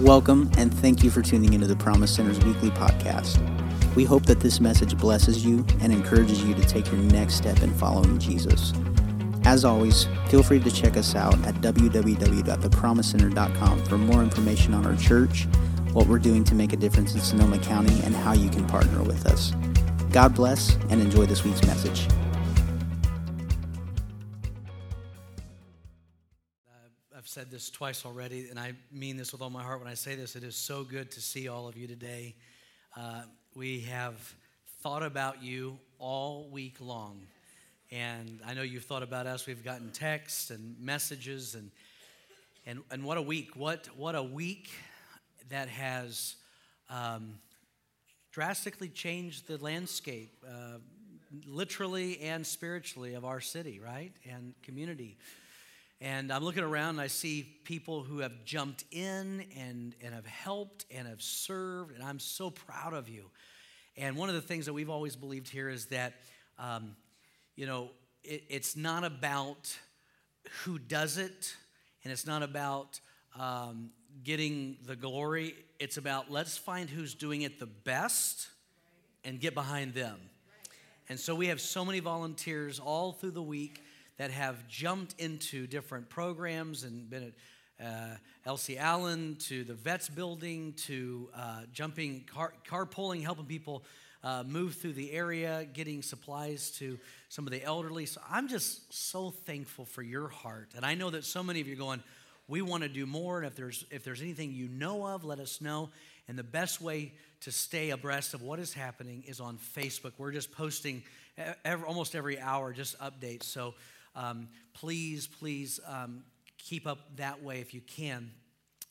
Welcome, and thank you for tuning into the Promise Center's weekly podcast. We hope that this message blesses you and encourages you to take your next step in following Jesus. As always, feel free to check us out at www.thepromisecenter.com for more information on our church, what we're doing to make a difference in Sonoma County, and how you can partner with us. God bless and enjoy this week's message. Said this twice already, and I mean this with all my heart when I say this. It is so good to see all of you today. Uh, we have thought about you all week long. And I know you've thought about us. We've gotten texts and messages and and and what a week. What what a week that has um, drastically changed the landscape, uh, literally and spiritually, of our city, right, and community. And I'm looking around and I see people who have jumped in and, and have helped and have served, and I'm so proud of you. And one of the things that we've always believed here is that, um, you know, it, it's not about who does it, and it's not about um, getting the glory. It's about let's find who's doing it the best and get behind them. And so we have so many volunteers all through the week that have jumped into different programs and been at uh, Elsie Allen to the Vets Building to uh, jumping, car, carpooling, helping people uh, move through the area, getting supplies to some of the elderly. So I'm just so thankful for your heart. And I know that so many of you are going, we want to do more. And if there's, if there's anything you know of, let us know. And the best way to stay abreast of what is happening is on Facebook. We're just posting almost every hour, just updates. So um, please, please um, keep up that way if you can.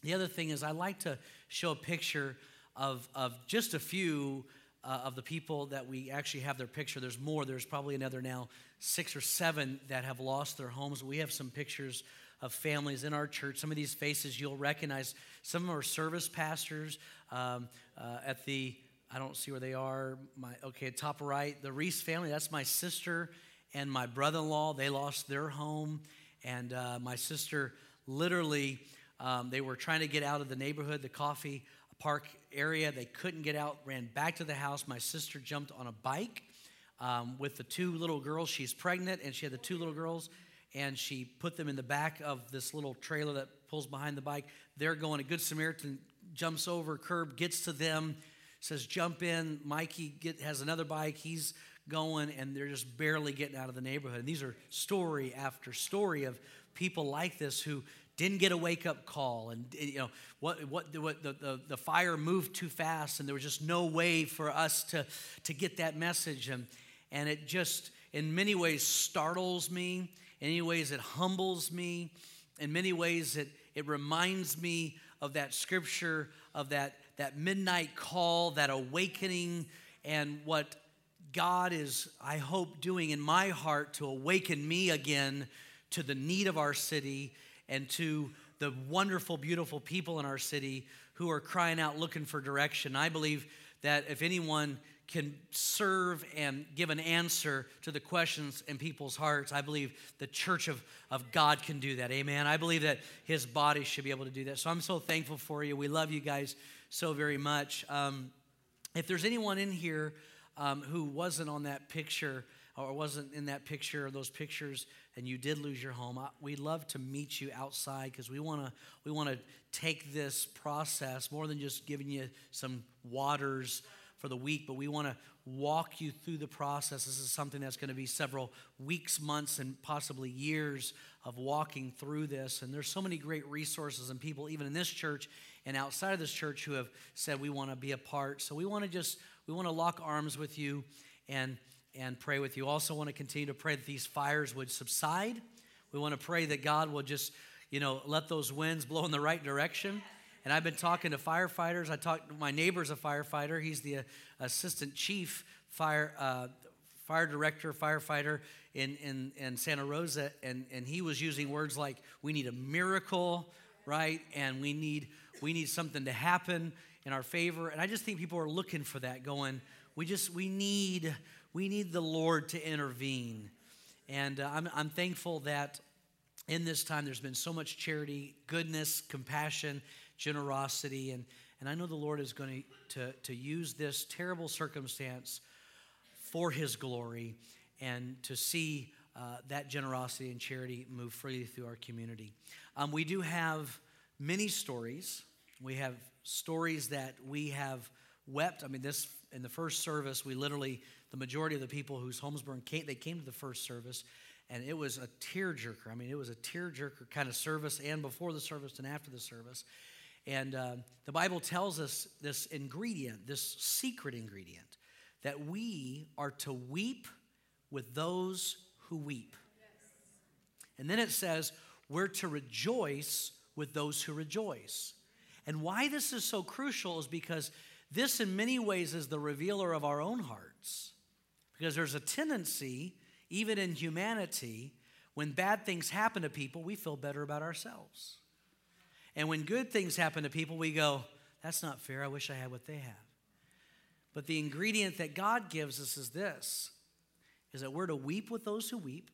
The other thing is, I like to show a picture of, of just a few uh, of the people that we actually have their picture. There's more, there's probably another now six or seven that have lost their homes. We have some pictures of families in our church. Some of these faces you'll recognize. Some of them are service pastors um, uh, at the, I don't see where they are. My Okay, top right, the Reese family, that's my sister and my brother in law, they lost their home. And uh, my sister literally, um, they were trying to get out of the neighborhood, the Coffey Park area. They couldn't get out, ran back to the house. My sister jumped on a bike um, with the two little girls. She's pregnant, and she had the two little girls, and she put them in the back of this little trailer that pulls behind the bike. They're going, a Good Samaritan jumps over curb, gets to them, says, Jump in. Mikey get, has another bike. He's going and they're just barely getting out of the neighborhood. And these are story after story of people like this who didn't get a wake up call. And you know what what, what the, the, the fire moved too fast and there was just no way for us to to get that message. And and it just in many ways startles me. In many ways it humbles me. In many ways it it reminds me of that scripture of that that midnight call that awakening and what God is, I hope, doing in my heart to awaken me again to the need of our city and to the wonderful, beautiful people in our city who are crying out looking for direction. I believe that if anyone can serve and give an answer to the questions in people's hearts, I believe the church of, of God can do that. Amen. I believe that his body should be able to do that. So I'm so thankful for you. We love you guys so very much. Um, if there's anyone in here, um, who wasn't on that picture or wasn't in that picture or those pictures and you did lose your home we'd love to meet you outside because we want to we want to take this process more than just giving you some waters for the week but we want to walk you through the process. This is something that's going to be several weeks months and possibly years of walking through this and there's so many great resources and people even in this church and outside of this church who have said we want to be a part. So we want to just we want to lock arms with you and, and pray with you. Also, want to continue to pray that these fires would subside. We want to pray that God will just, you know, let those winds blow in the right direction. And I've been talking to firefighters. I talked. My neighbor's a firefighter. He's the uh, assistant chief fire uh, fire director, firefighter in, in, in Santa Rosa, and, and he was using words like, "We need a miracle, right? And we need we need something to happen." In our favor. And I just think people are looking for that, going, we just, we need, we need the Lord to intervene. And uh, I'm, I'm thankful that in this time there's been so much charity, goodness, compassion generosity. And, and I know the Lord is going to, to, use this terrible circumstance for His glory and to see uh, that generosity and charity move freely through our community. Um, we do have many stories. We have stories that we have wept. I mean, this in the first service, we literally the majority of the people whose homes burned came. They came to the first service, and it was a tearjerker. I mean, it was a tearjerker kind of service, and before the service and after the service. And uh, the Bible tells us this ingredient, this secret ingredient, that we are to weep with those who weep. And then it says, we're to rejoice with those who rejoice. And why this is so crucial is because this, in many ways, is the revealer of our own hearts. Because there's a tendency, even in humanity, when bad things happen to people, we feel better about ourselves. And when good things happen to people, we go, that's not fair. I wish I had what they have. But the ingredient that God gives us is this is that we're to weep with those who weep,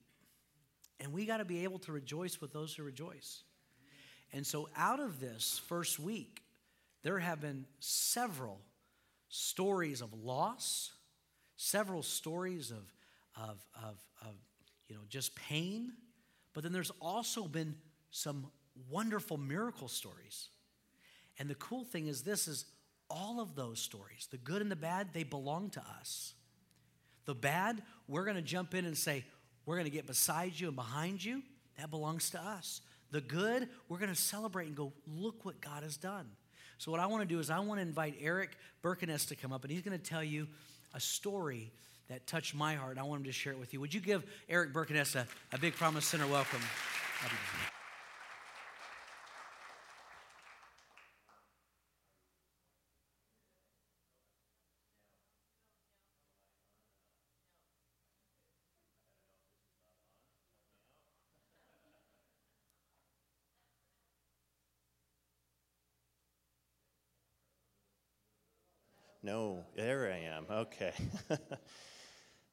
and we got to be able to rejoice with those who rejoice. And so, out of this first week, there have been several stories of loss, several stories of, of, of, of you know, just pain, but then there's also been some wonderful miracle stories. And the cool thing is this is all of those stories, the good and the bad, they belong to us. The bad, we're going to jump in and say, we're going to get beside you and behind you. That belongs to us. The good, we're going to celebrate and go, look what God has done. So, what I want to do is, I want to invite Eric Birkeness to come up, and he's going to tell you a story that touched my heart. I want him to share it with you. Would you give Eric Birkeness a, a big Promise Center welcome? No, there I am. Okay.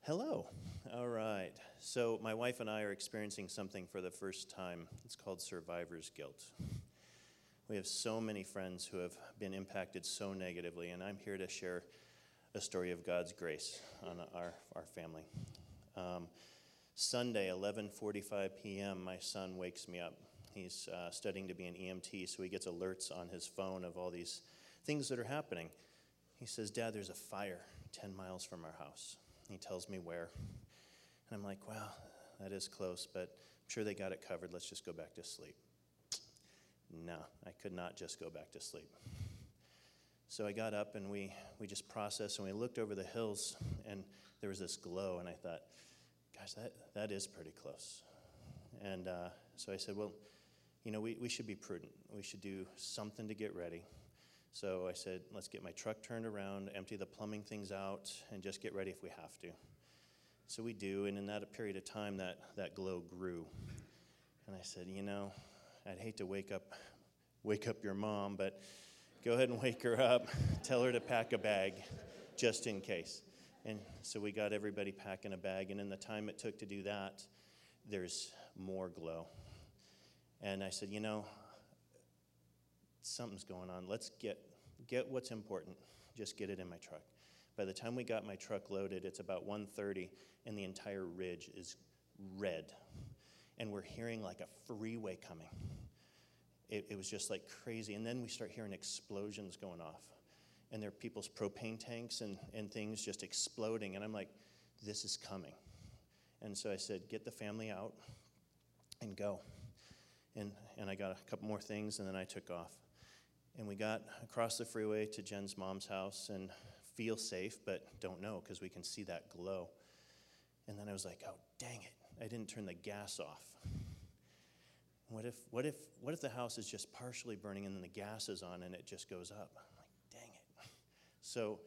Hello. All right. So, my wife and I are experiencing something for the first time. It's called survivor's guilt. We have so many friends who have been impacted so negatively, and I'm here to share a story of God's grace on our, our family. Um, Sunday, 11:45 p.m., my son wakes me up. He's uh, studying to be an EMT, so he gets alerts on his phone of all these things that are happening. He says, Dad, there's a fire 10 miles from our house. He tells me where. And I'm like, Well, that is close, but I'm sure they got it covered. Let's just go back to sleep. No, I could not just go back to sleep. So I got up and we, we just processed and we looked over the hills and there was this glow. And I thought, gosh, that, that is pretty close. And uh, so I said, well, you know, we, we should be prudent. We should do something to get ready. So I said, let's get my truck turned around, empty the plumbing things out, and just get ready if we have to. So we do, and in that period of time, that, that glow grew. And I said, you know, I'd hate to wake up, wake up your mom, but go ahead and wake her up. Tell her to pack a bag, just in case. And so we got everybody packing a bag, and in the time it took to do that, there's more glow. And I said, you know, something's going on. Let's get, get what's important. Just get it in my truck. By the time we got my truck loaded, it's about 1.30, and the entire ridge is red. And we're hearing like a freeway coming. It, it was just like crazy. And then we start hearing explosions going off. And there are people's propane tanks and, and things just exploding. And I'm like, this is coming. And so I said, get the family out and go. And, and I got a couple more things, and then I took off. And we got across the freeway to Jen's mom's house and feel safe, but don't know because we can see that glow. And then I was like, oh, dang it. I didn't turn the gas off. What if, what if, what if the house is just partially burning and then the gas is on and it just goes up? I'm like, dang it. So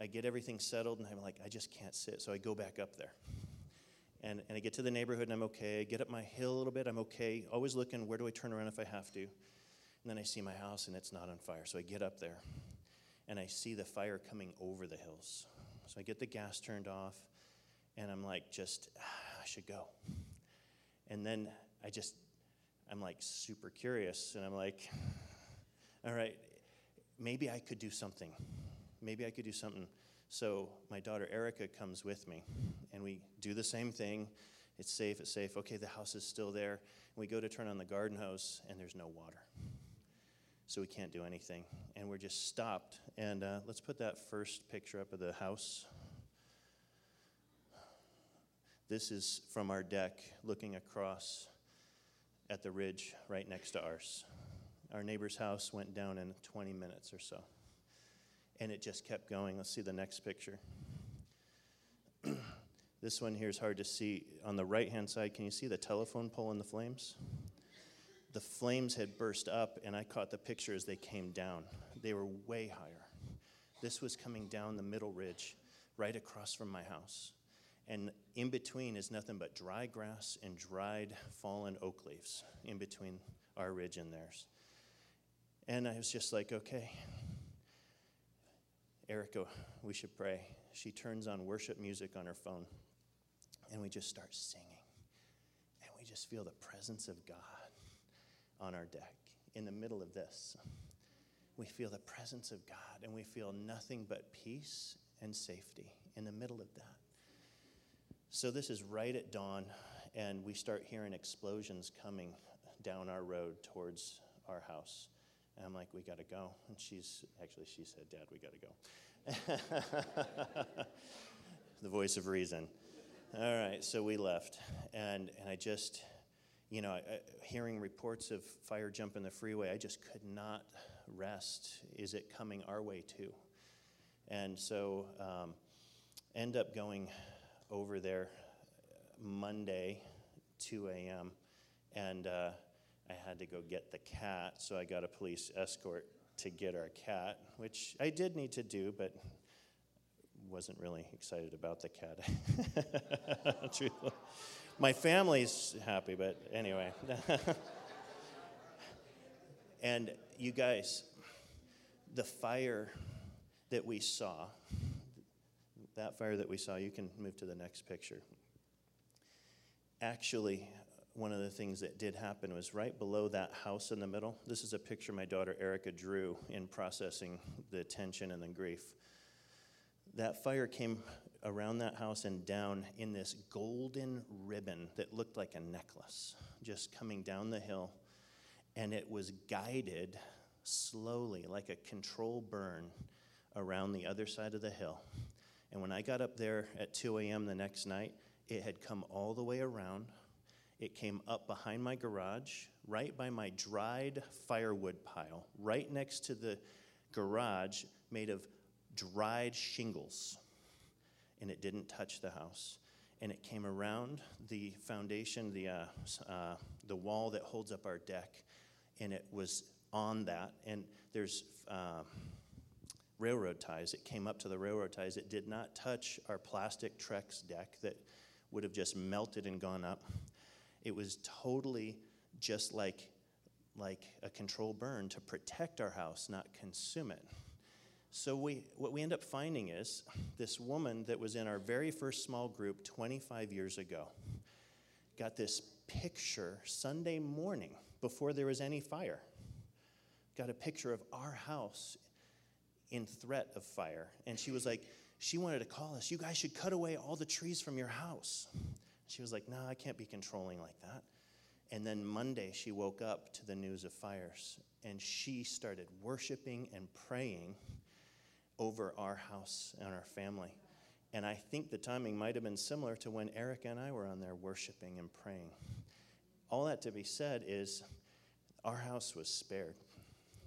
I get everything settled and I'm like, I just can't sit. So I go back up there. And, and I get to the neighborhood and I'm okay. I get up my hill a little bit, I'm okay. Always looking, where do I turn around if I have to? And then I see my house and it's not on fire. So I get up there and I see the fire coming over the hills. So I get the gas turned off and I'm like, just, ah, I should go. And then I just, I'm like super curious and I'm like, All right, maybe I could do something. Maybe I could do something. So my daughter Erica comes with me, and we do the same thing. It's safe, it's safe. Okay, the house is still there. And we go to turn on the garden hose, and there's no water. So we can't do anything. And we're just stopped. And uh, let's put that first picture up of the house. This is from our deck looking across at the ridge right next to ours. Our neighbor's house went down in 20 minutes or so. And it just kept going. Let's see the next picture. this one here is hard to see. On the right hand side, can you see the telephone pole in the flames? The flames had burst up, and I caught the picture as they came down. They were way higher. This was coming down the middle ridge right across from my house. And in between is nothing but dry grass and dried fallen oak leaves in between our ridge and theirs. And I was just like, okay, Erica, we should pray. She turns on worship music on her phone, and we just start singing. And we just feel the presence of God on our deck in the middle of this. We feel the presence of God, and we feel nothing but peace and safety in the middle of that. So this is right at dawn, and we start hearing explosions coming down our road towards our house. And I'm like, we got to go. And she's, actually, she said, Dad, we got to go. the voice of reason. All right, so we left. And, and I just, you know, hearing reports of fire jumping the freeway, I just could not rest. Is it coming our way too? And so, um, end up going over there Monday, 2 a.m., and uh, I had to go get the cat, so I got a police escort to get our cat, which I did need to do, but wasn't really excited about the cat. My family's happy, but anyway. and you guys, the fire that we saw that fire that we saw, you can move to the next picture. Actually, one of the things that did happen was right below that house in the middle. This is a picture my daughter Erica drew in processing the tension and the grief. That fire came around that house and down in this golden ribbon that looked like a necklace, just coming down the hill. And it was guided slowly, like a control burn, around the other side of the hill. And when I got up there at 2 a.m. the next night, it had come all the way around. It came up behind my garage, right by my dried firewood pile, right next to the garage made of dried shingles. And it didn't touch the house. And it came around the foundation, the, uh, uh, the wall that holds up our deck, and it was on that. And there's. Uh, railroad ties. It came up to the railroad ties. It did not touch our plastic Trex deck that would have just melted and gone up. It was totally just like, like a control burn to protect our house, not consume it. So we, what we end up finding is this woman that was in our very first small group 25 years ago got this picture Sunday morning before there was any fire. Got a picture of our house in threat of fire. And she was like, she wanted to call us, you guys should cut away all the trees from your house. She was like, no, I can't be controlling like that. And then Monday, she woke up to the news of fires and she started worshiping and praying over our house and our family. And I think the timing might have been similar to when Erica and I were on there worshiping and praying. All that to be said is our house was spared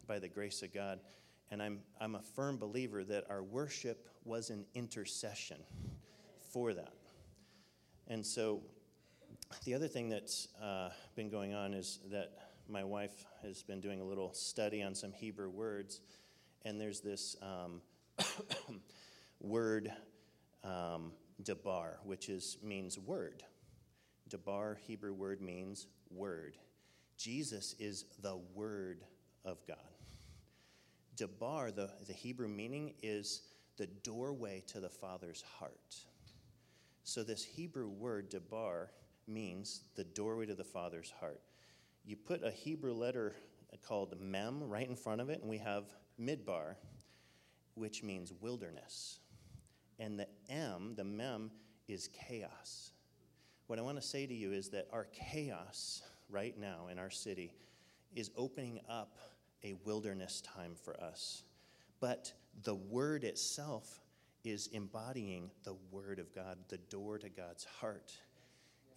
by the grace of God. And I'm, I'm a firm believer that our worship was an intercession for that. And so the other thing that's uh, been going on is that my wife has been doing a little study on some Hebrew words, and there's this um, word um, debar, which is means word. Debar Hebrew word means word. Jesus is the word of God. Debar, the, the Hebrew meaning, is the doorway to the Father's heart. So, this Hebrew word, debar, means the doorway to the Father's heart. You put a Hebrew letter called Mem right in front of it, and we have Midbar, which means wilderness. And the M, the Mem, is chaos. What I want to say to you is that our chaos right now in our city is opening up a wilderness time for us. But the word itself is embodying the word of God, the door to God's heart.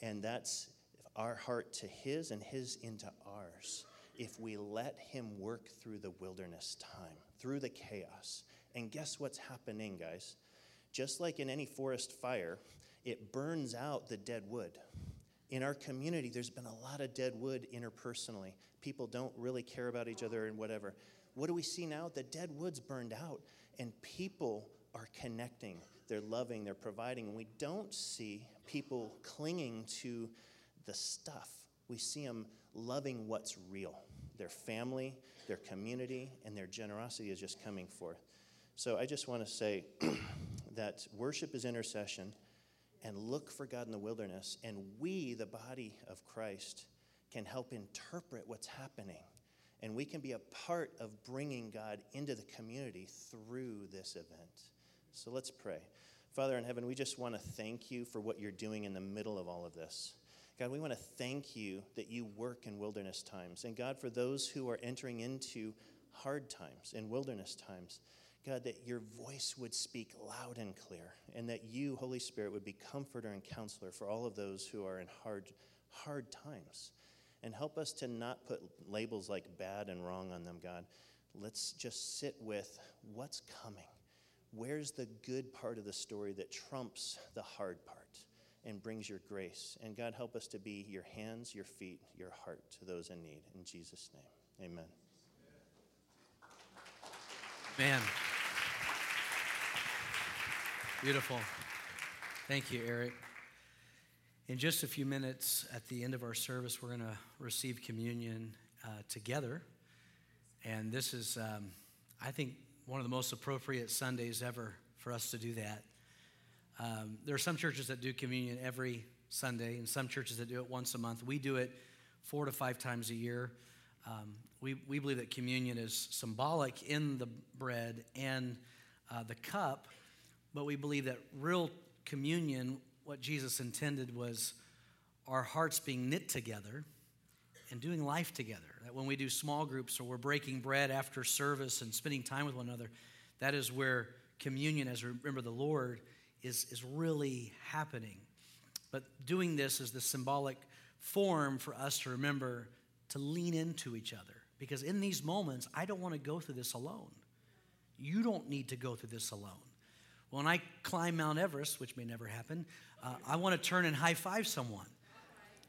And that's our heart to his and his into ours. If we let him work through the wilderness time, through the chaos. And guess what's happening, guys? Just like in any forest fire, it burns out the dead wood. In our community, there's been a lot of dead wood interpersonally. People don't really care about each other and whatever. What do we see now? The dead wood's burned out, and people are connecting. They're loving, they're providing. And we don't see people clinging to the stuff. We see them loving what's real their family, their community, and their generosity is just coming forth. So I just want to say that worship is intercession and look for God in the wilderness. And we, the body of Christ, can help interpret what's happening. And we can be a part of bringing God into the community through this event. So let's pray. Father in heaven, we just want to thank you for what you're doing in the middle of all of this. God, we want to thank you that you work in wilderness times. And God, for those who are entering into hard times in wilderness times, God, that your voice would speak loud and clear, and that you, Holy Spirit, would be comforter and counselor for all of those who are in hard, hard times. And help us to not put labels like bad and wrong on them, God. Let's just sit with what's coming. Where's the good part of the story that trumps the hard part and brings your grace? And God, help us to be your hands, your feet, your heart to those in need. In Jesus' name, amen. Man. Beautiful. Thank you, Eric. In just a few minutes at the end of our service, we're going to receive communion uh, together. And this is, um, I think, one of the most appropriate Sundays ever for us to do that. Um, there are some churches that do communion every Sunday, and some churches that do it once a month. We do it four to five times a year. Um, we, we believe that communion is symbolic in the bread and uh, the cup but we believe that real communion, what Jesus intended was our hearts being knit together and doing life together. That when we do small groups or we're breaking bread after service and spending time with one another, that is where communion, as we remember the Lord, is, is really happening. But doing this is the symbolic form for us to remember to lean into each other. Because in these moments, I don't want to go through this alone. You don't need to go through this alone. When I climb Mount Everest, which may never happen, uh, I want to turn and high five someone.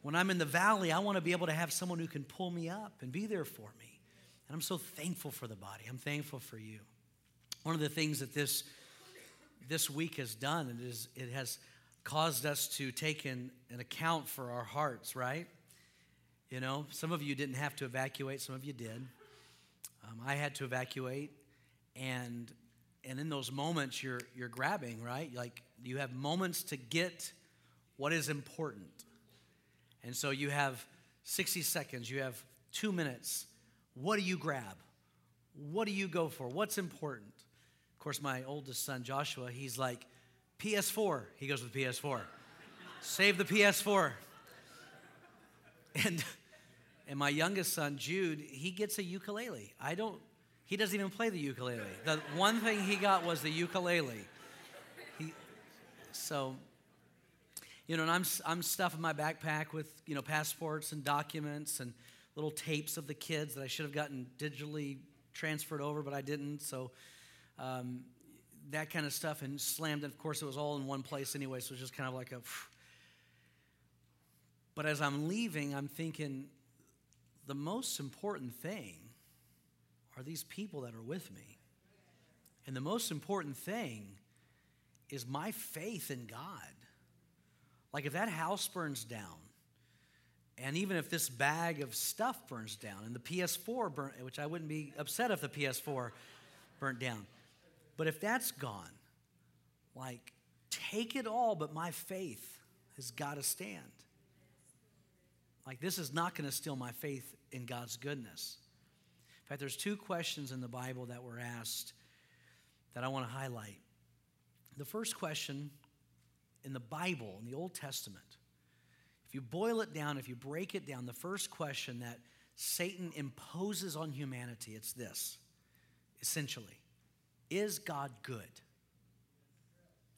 When I'm in the valley, I want to be able to have someone who can pull me up and be there for me. And I'm so thankful for the body. I'm thankful for you. One of the things that this this week has done is it has caused us to take in an account for our hearts, right? You know, some of you didn't have to evacuate, some of you did. Um, I had to evacuate, and and in those moments you're you're grabbing right? Like you have moments to get what is important. And so you have 60 seconds you have two minutes. What do you grab? What do you go for? What's important? Of course my oldest son joshua he's like ps4 he goes with ps4 save the ps4 and and my youngest son jude he gets a ukulele. I don't he doesn't even play the ukulele. The one thing he got was the ukulele. He, so, you know, and I'm, I'm stuffing my backpack with, you know, passports and documents and little tapes of the kids that I should have gotten digitally transferred over, but I didn't. So, um, that kind of stuff and slammed. Of course, it was all in one place anyway, so it was just kind of like a. But as I'm leaving, I'm thinking the most important thing are these people that are with me. And the most important thing is my faith in God. Like if that house burns down, and even if this bag of stuff burns down, and the PS4 burnt, which I wouldn't be upset if the PS4 burnt down, but if that's gone, like take it all, but my faith has got to stand. Like this is not going to steal my faith in God's goodness. In fact, there's two questions in the Bible that were asked that I want to highlight. The first question in the Bible, in the Old Testament, if you boil it down, if you break it down, the first question that Satan imposes on humanity, it's this essentially Is God good?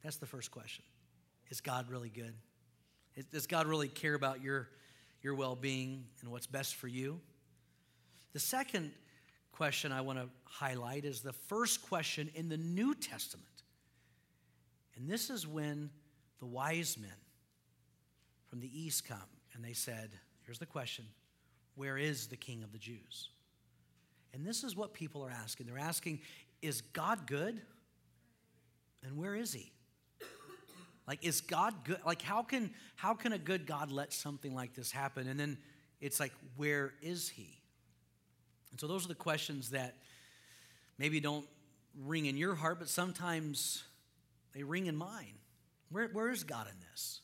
That's the first question. Is God really good? Does God really care about your, your well being and what's best for you? The second question I want to highlight is the first question in the New Testament. And this is when the wise men from the east come and they said, Here's the question Where is the king of the Jews? And this is what people are asking. They're asking, Is God good? And where is he? Like, is God good? Like, how can, how can a good God let something like this happen? And then it's like, where is he? And so those are the questions that maybe don't ring in your heart, but sometimes they ring in mine. Where, where is God in this?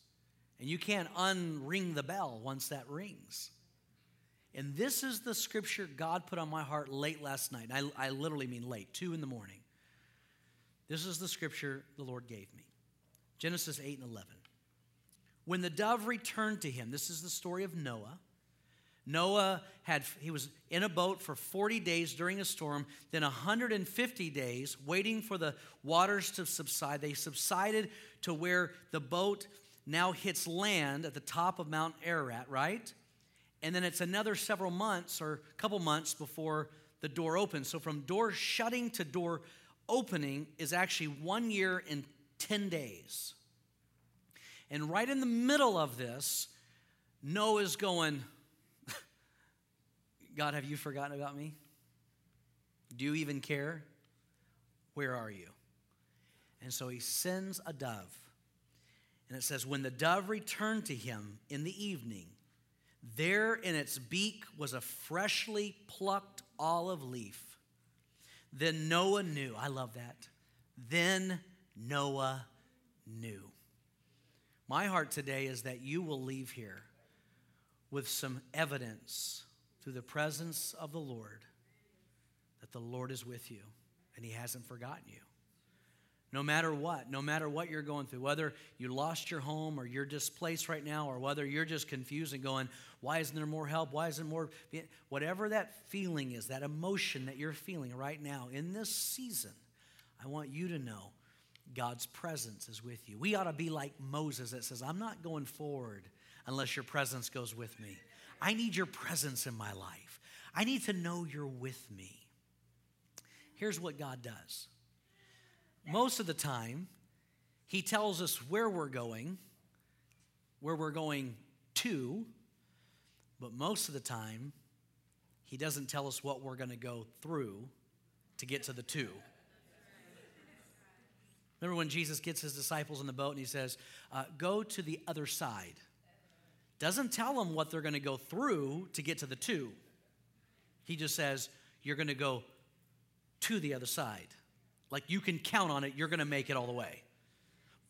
And you can't unring the bell once that rings. And this is the scripture God put on my heart late last night. I, I literally mean late, two in the morning. This is the scripture the Lord gave me. Genesis 8 and 11. When the dove returned to him, this is the story of Noah. Noah had he was in a boat for 40 days during a storm, then 150 days waiting for the waters to subside. They subsided to where the boat now hits land at the top of Mount Ararat, right? And then it's another several months or a couple months before the door opens. So from door shutting to door opening is actually 1 year and 10 days. And right in the middle of this, Noah's going, God, have you forgotten about me? Do you even care? Where are you? And so he sends a dove. And it says, When the dove returned to him in the evening, there in its beak was a freshly plucked olive leaf. Then Noah knew. I love that. Then Noah knew. My heart today is that you will leave here with some evidence through the presence of the Lord that the Lord is with you and He hasn't forgotten you. No matter what, no matter what you're going through, whether you lost your home or you're displaced right now, or whether you're just confused and going, why isn't there more help? Why isn't more? Whatever that feeling is, that emotion that you're feeling right now in this season, I want you to know God's presence is with you. We ought to be like Moses that says, I'm not going forward unless your presence goes with me. I need your presence in my life. I need to know you're with me. Here's what God does most of the time, He tells us where we're going, where we're going to, but most of the time, He doesn't tell us what we're going to go through to get to the two. Remember when Jesus gets his disciples in the boat and he says, uh, Go to the other side. Doesn't tell them what they're going to go through to get to the two. He just says, You're going to go to the other side. Like you can count on it, you're going to make it all the way.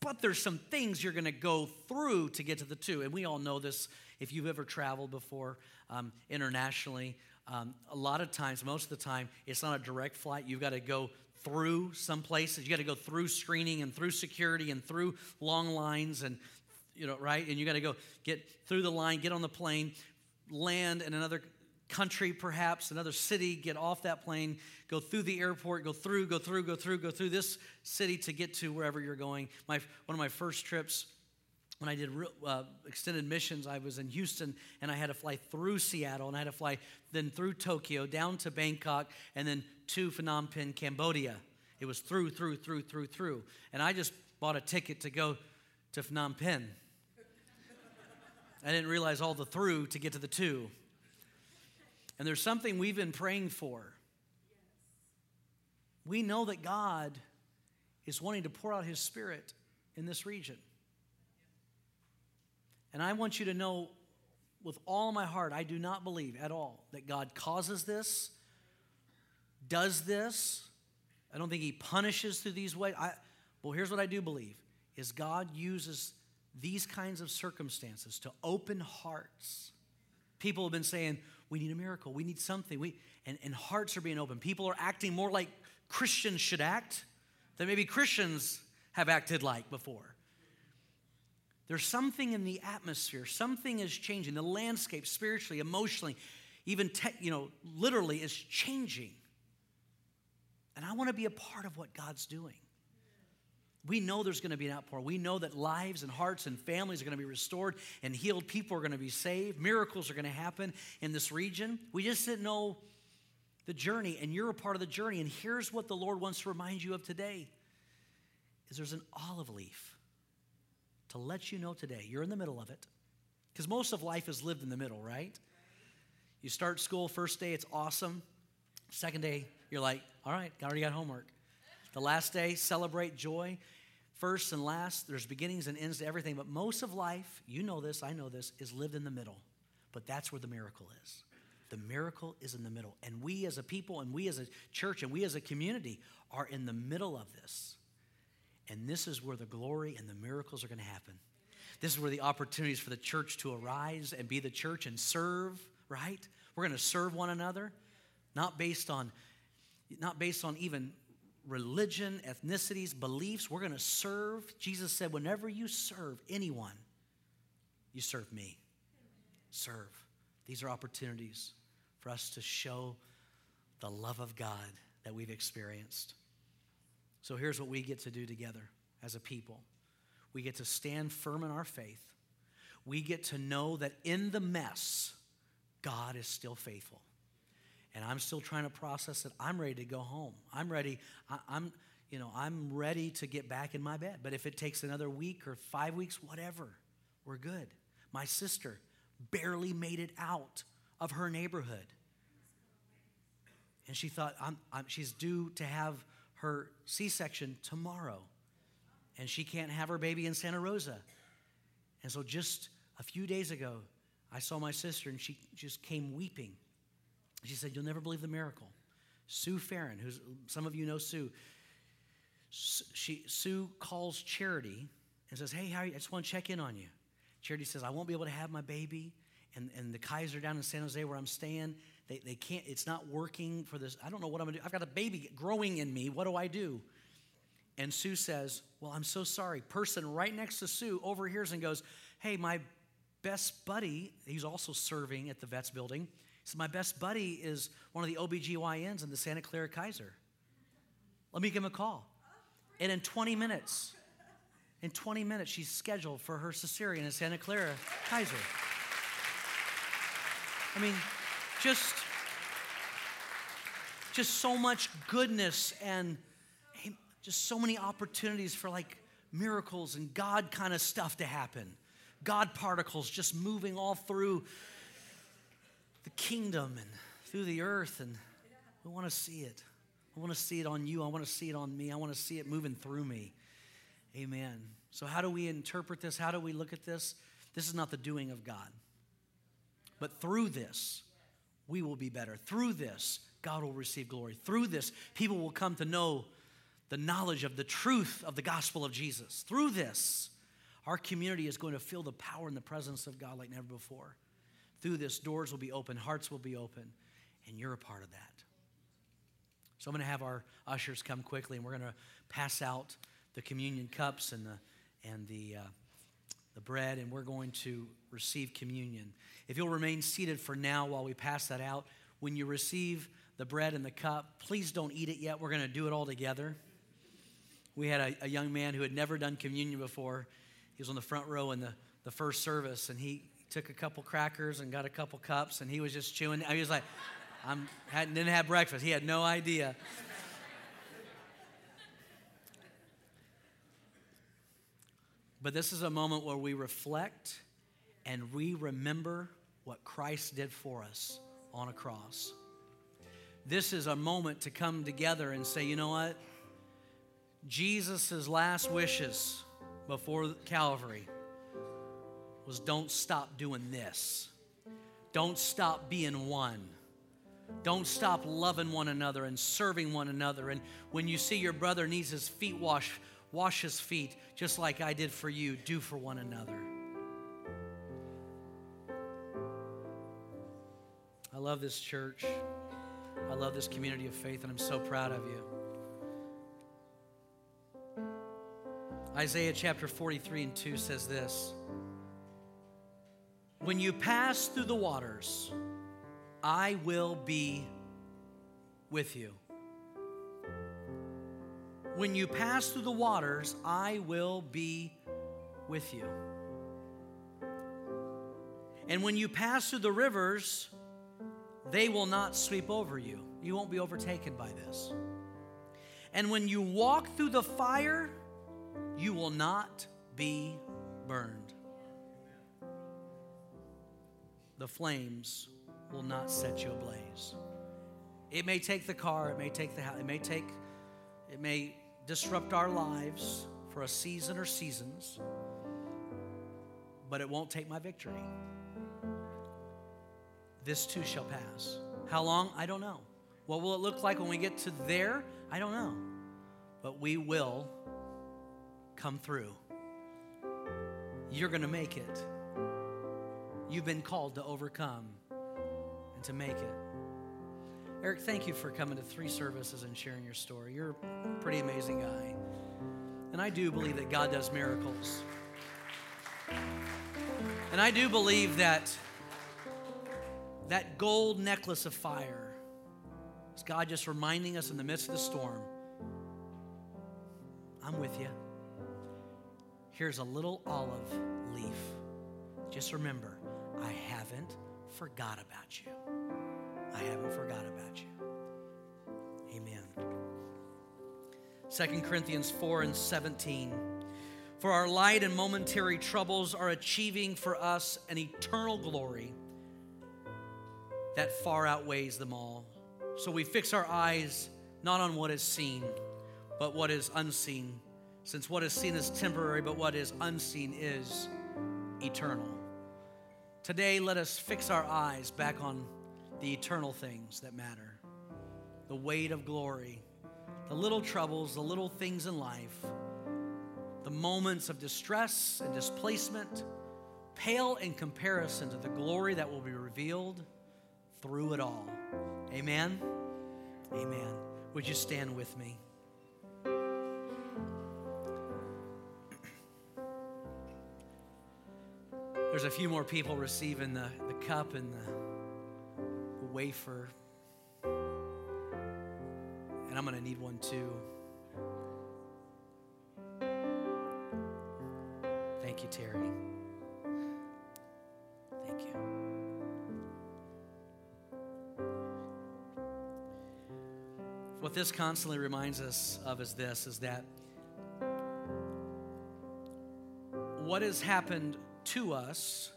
But there's some things you're going to go through to get to the two. And we all know this if you've ever traveled before um, internationally. Um, a lot of times, most of the time, it's not a direct flight. You've got to go through some places. You got to go through screening and through security and through long lines and you know, right? And you got to go get through the line, get on the plane, land in another country, perhaps another city, get off that plane, go through the airport, go through, go through, go through, go through this city to get to wherever you're going. My one of my first trips when I did uh, extended missions, I was in Houston and I had to fly through Seattle and I had to fly then through Tokyo, down to Bangkok, and then to Phnom Penh, Cambodia. It was through, through, through, through, through. And I just bought a ticket to go to Phnom Penh. I didn't realize all the through to get to the two. And there's something we've been praying for. We know that God is wanting to pour out His Spirit in this region. And I want you to know with all my heart, I do not believe at all that God causes this, does this. I don't think He punishes through these ways. I, well, here's what I do believe is God uses these kinds of circumstances to open hearts, People have been saying, we need a miracle, we need something. We, and, and hearts are being open. People are acting more like Christians should act than maybe Christians have acted like before. There's something in the atmosphere, something is changing. The landscape, spiritually, emotionally, even te- you know, literally is changing. And I want to be a part of what God's doing. We know there's going to be an outpour. We know that lives and hearts and families are going to be restored and healed. People are going to be saved. Miracles are going to happen in this region. We just didn't know the journey, and you're a part of the journey. And here's what the Lord wants to remind you of today is there's an olive leaf to let you know today. You're in the middle of it. Because most of life is lived in the middle, right? You start school, first day, it's awesome. Second day, you're like, all right, I already got homework. The last day, celebrate joy. First and last, there's beginnings and ends to everything. But most of life, you know this, I know this, is lived in the middle. But that's where the miracle is. The miracle is in the middle. And we as a people, and we as a church, and we as a community are in the middle of this. And this is where the glory and the miracles are going to happen. This is where the opportunities for the church to arise and be the church and serve, right? We're going to serve one another, not based on not based on even religion, ethnicities, beliefs. We're going to serve. Jesus said, whenever you serve anyone, you serve me. Serve. These are opportunities for us to show the love of God that we've experienced. So here's what we get to do together as a people we get to stand firm in our faith. We get to know that in the mess, God is still faithful and I'm still trying to process it. I'm ready to go home. I'm ready. I, am you know, I'm ready to get back in my bed. But if it takes another week or five weeks, whatever, we're good. My sister barely made it out of her neighborhood. And she thought, I'm, I'm, she's due to have her C section tomorrow. And she can't have her baby in Santa Rosa. And so just a few days ago, I saw my sister and she just came weeping she said, You'll never believe the miracle. Sue Farron, who's some of you know Sue, she, Sue calls Charity and says, Hey, how are you? I just want to check in on you. Charity says, I won't be able to have my baby. And, and the Kaiser down in San Jose where I'm staying, they, they can't, it's not working for this. I don't know what I'm gonna do. I've got a baby growing in me. What do I do? And Sue says, Well, I'm so sorry. Person right next to Sue overhears and goes, Hey, my best buddy, he's also serving at the vets building. So my best buddy is one of the OBGYNs in the Santa Clara Kaiser. Let me give him a call. And in 20 minutes, in 20 minutes, she's scheduled for her cesarean in Santa Clara Kaiser. I mean, just, just so much goodness and just so many opportunities for like miracles and God kind of stuff to happen. God particles just moving all through the kingdom and through the earth, and we want to see it. I want to see it on you. I want to see it on me. I want to see it moving through me. Amen. So, how do we interpret this? How do we look at this? This is not the doing of God. But through this, we will be better. Through this, God will receive glory. Through this, people will come to know the knowledge of the truth of the gospel of Jesus. Through this, our community is going to feel the power and the presence of God like never before through this, doors will be open, hearts will be open, and you're a part of that. So I'm going to have our ushers come quickly, and we're going to pass out the communion cups and the and the uh, the bread, and we're going to receive communion. If you'll remain seated for now while we pass that out, when you receive the bread and the cup, please don't eat it yet. We're going to do it all together. We had a, a young man who had never done communion before. He was on the front row in the, the first service, and he took a couple crackers and got a couple cups, and he was just chewing. He was like, hadn't, didn't have breakfast. He had no idea. But this is a moment where we reflect and we remember what Christ did for us on a cross. This is a moment to come together and say, you know what? Jesus' last wishes before Calvary was don't stop doing this. Don't stop being one. Don't stop loving one another and serving one another. And when you see your brother needs his feet washed, wash his feet just like I did for you. Do for one another. I love this church. I love this community of faith, and I'm so proud of you. Isaiah chapter 43 and 2 says this When you pass through the waters, I will be with you. When you pass through the waters, I will be with you. And when you pass through the rivers, they will not sweep over you. You won't be overtaken by this. And when you walk through the fire, you will not be burned. The flames will not set you ablaze. It may take the car, it may take the house, it may take, it may disrupt our lives for a season or seasons, but it won't take my victory. This too shall pass. How long? I don't know. What will it look like when we get to there? I don't know. But we will come through. You're going to make it. You've been called to overcome and to make it. Eric, thank you for coming to three services and sharing your story. You're a pretty amazing guy. And I do believe that God does miracles. And I do believe that that gold necklace of fire is God just reminding us in the midst of the storm I'm with you. Here's a little olive leaf. Just remember, I haven't forgot about you. I haven't forgot about you. Amen. 2 Corinthians 4 and 17. For our light and momentary troubles are achieving for us an eternal glory that far outweighs them all. So we fix our eyes not on what is seen, but what is unseen, since what is seen is temporary, but what is unseen is eternal. Today, let us fix our eyes back on the eternal things that matter the weight of glory, the little troubles, the little things in life, the moments of distress and displacement pale in comparison to the glory that will be revealed through it all. Amen. Amen. Would you stand with me? There's a few more people receiving the, the cup and the, wafer. And I'm going to need one too. Thank you, Terry. Thank you. What this constantly reminds us of is this is that what has happened to us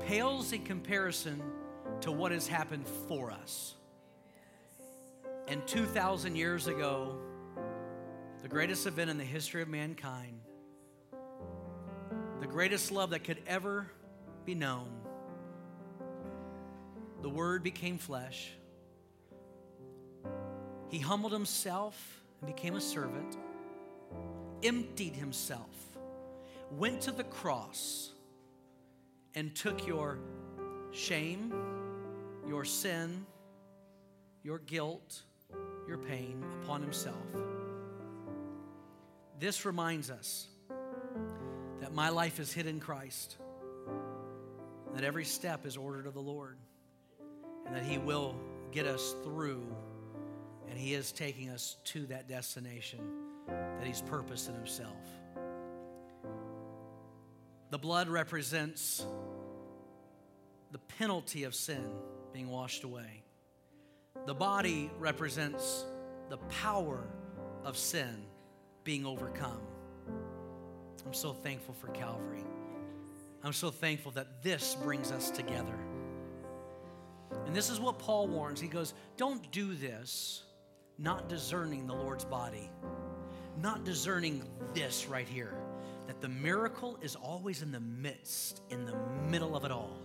pales in comparison to what has happened for us. And 2,000 years ago, the greatest event in the history of mankind, the greatest love that could ever be known, the Word became flesh. He humbled himself and became a servant, emptied himself went to the cross and took your shame, your sin, your guilt, your pain upon himself. This reminds us that my life is hid in Christ, that every step is ordered of the Lord, and that He will get us through, and He is taking us to that destination that He's purposed in Himself. The blood represents the penalty of sin being washed away. The body represents the power of sin being overcome. I'm so thankful for Calvary. I'm so thankful that this brings us together. And this is what Paul warns. He goes, Don't do this not discerning the Lord's body, not discerning this right here that the miracle is always in the midst, in the middle of it all.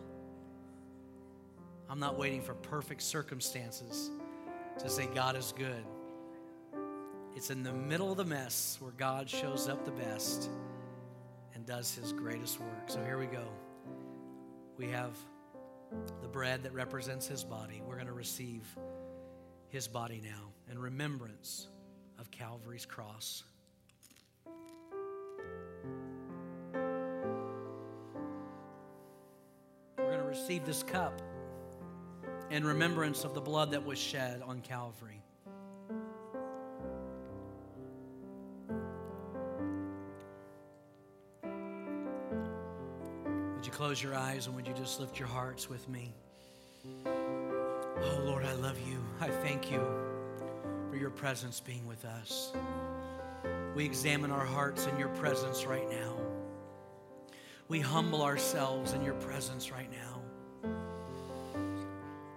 I'm not waiting for perfect circumstances to say God is good. It's in the middle of the mess where God shows up the best and does his greatest work. So here we go. We have the bread that represents his body. We're going to receive his body now in remembrance of Calvary's cross. Receive this cup in remembrance of the blood that was shed on Calvary. Would you close your eyes and would you just lift your hearts with me? Oh Lord, I love you. I thank you for your presence being with us. We examine our hearts in your presence right now. We humble ourselves in your presence right now.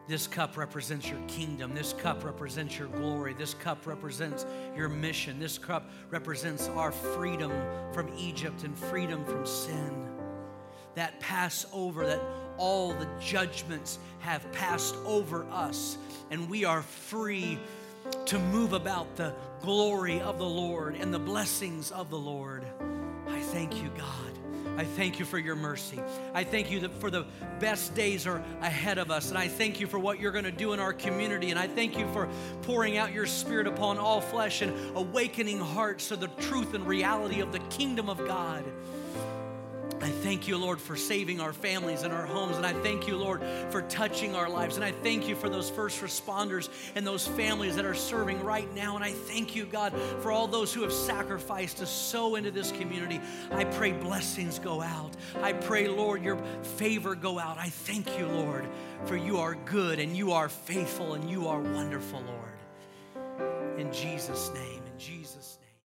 This cup represents your kingdom. This cup represents your glory. This cup represents your mission. This cup represents our freedom from Egypt and freedom from sin. That Passover, that all the judgments have passed over us, and we are free to move about the glory of the Lord and the blessings of the Lord. I thank you, God. I thank you for your mercy. I thank you that for the best days are ahead of us. And I thank you for what you're going to do in our community. And I thank you for pouring out your spirit upon all flesh and awakening hearts to the truth and reality of the kingdom of God. I thank you, Lord, for saving our families and our homes. And I thank you, Lord, for touching our lives. And I thank you for those first responders and those families that are serving right now. And I thank you, God, for all those who have sacrificed to sow into this community. I pray blessings go out. I pray, Lord, your favor go out. I thank you, Lord, for you are good and you are faithful and you are wonderful, Lord. In Jesus' name,